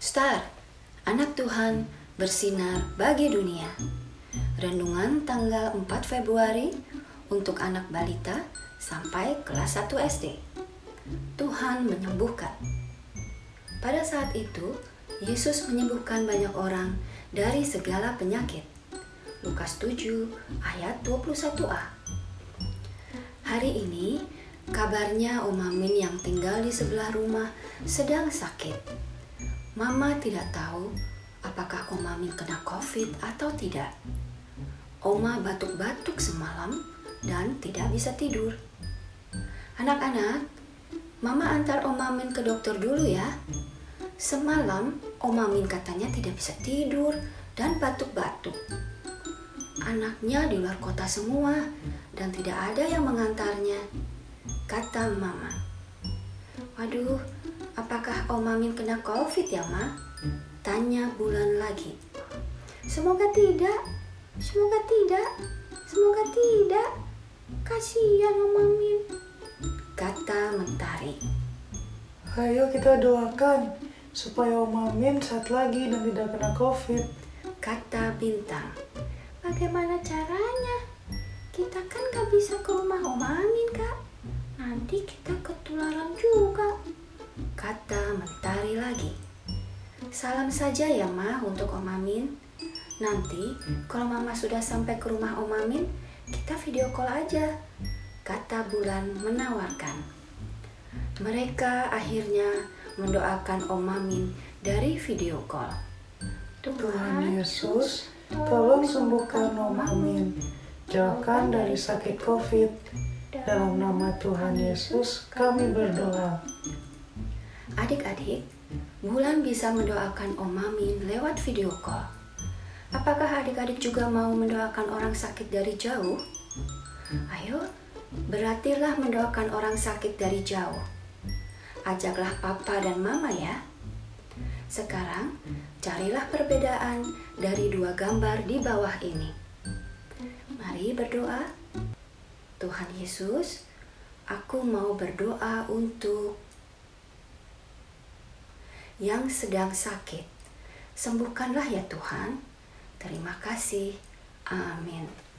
Star, anak Tuhan bersinar bagi dunia. Renungan tanggal 4 Februari untuk anak balita sampai kelas 1 SD. Tuhan menyembuhkan. Pada saat itu, Yesus menyembuhkan banyak orang dari segala penyakit. Lukas 7 ayat 21a. Hari ini, kabarnya Om Amin yang tinggal di sebelah rumah sedang sakit. Mama tidak tahu apakah Om Amin kena COVID atau tidak. Oma batuk-batuk semalam dan tidak bisa tidur. Anak-anak, Mama antar Om Amin ke dokter dulu ya. Semalam Om Amin katanya tidak bisa tidur dan batuk-batuk. Anaknya di luar kota semua dan tidak ada yang mengantarnya, kata Mama. Waduh, Om Amin kena COVID ya, Ma? Tanya Bulan lagi. Semoga tidak, semoga tidak, semoga tidak. Kasihan Om Amin, kata Mentari. Ayo kita doakan supaya Om Amin sehat lagi dan tidak kena COVID. Kata Bintang. Bagaimana caranya? Kita kan gak bisa ke rumah Om Amin, Kak. Nanti kita lagi. Salam saja ya, Ma, untuk Om Amin. Nanti kalau Mama sudah sampai ke rumah Om Amin, kita video call aja. Kata Bulan menawarkan. Mereka akhirnya mendoakan Om Amin dari video call. Tuhan Yesus, tolong sembuhkan Om Amin. Jauhkan dari sakit COVID. Dalam nama Tuhan Yesus, kami berdoa. Adik-adik, Bulan bisa mendoakan Om Amin lewat video call. Apakah adik-adik juga mau mendoakan orang sakit dari jauh? Ayo, berartilah mendoakan orang sakit dari jauh. Ajaklah papa dan mama ya. Sekarang, carilah perbedaan dari dua gambar di bawah ini. Mari berdoa. Tuhan Yesus, aku mau berdoa untuk yang sedang sakit. Sembuhkanlah ya Tuhan. Terima kasih. Amin.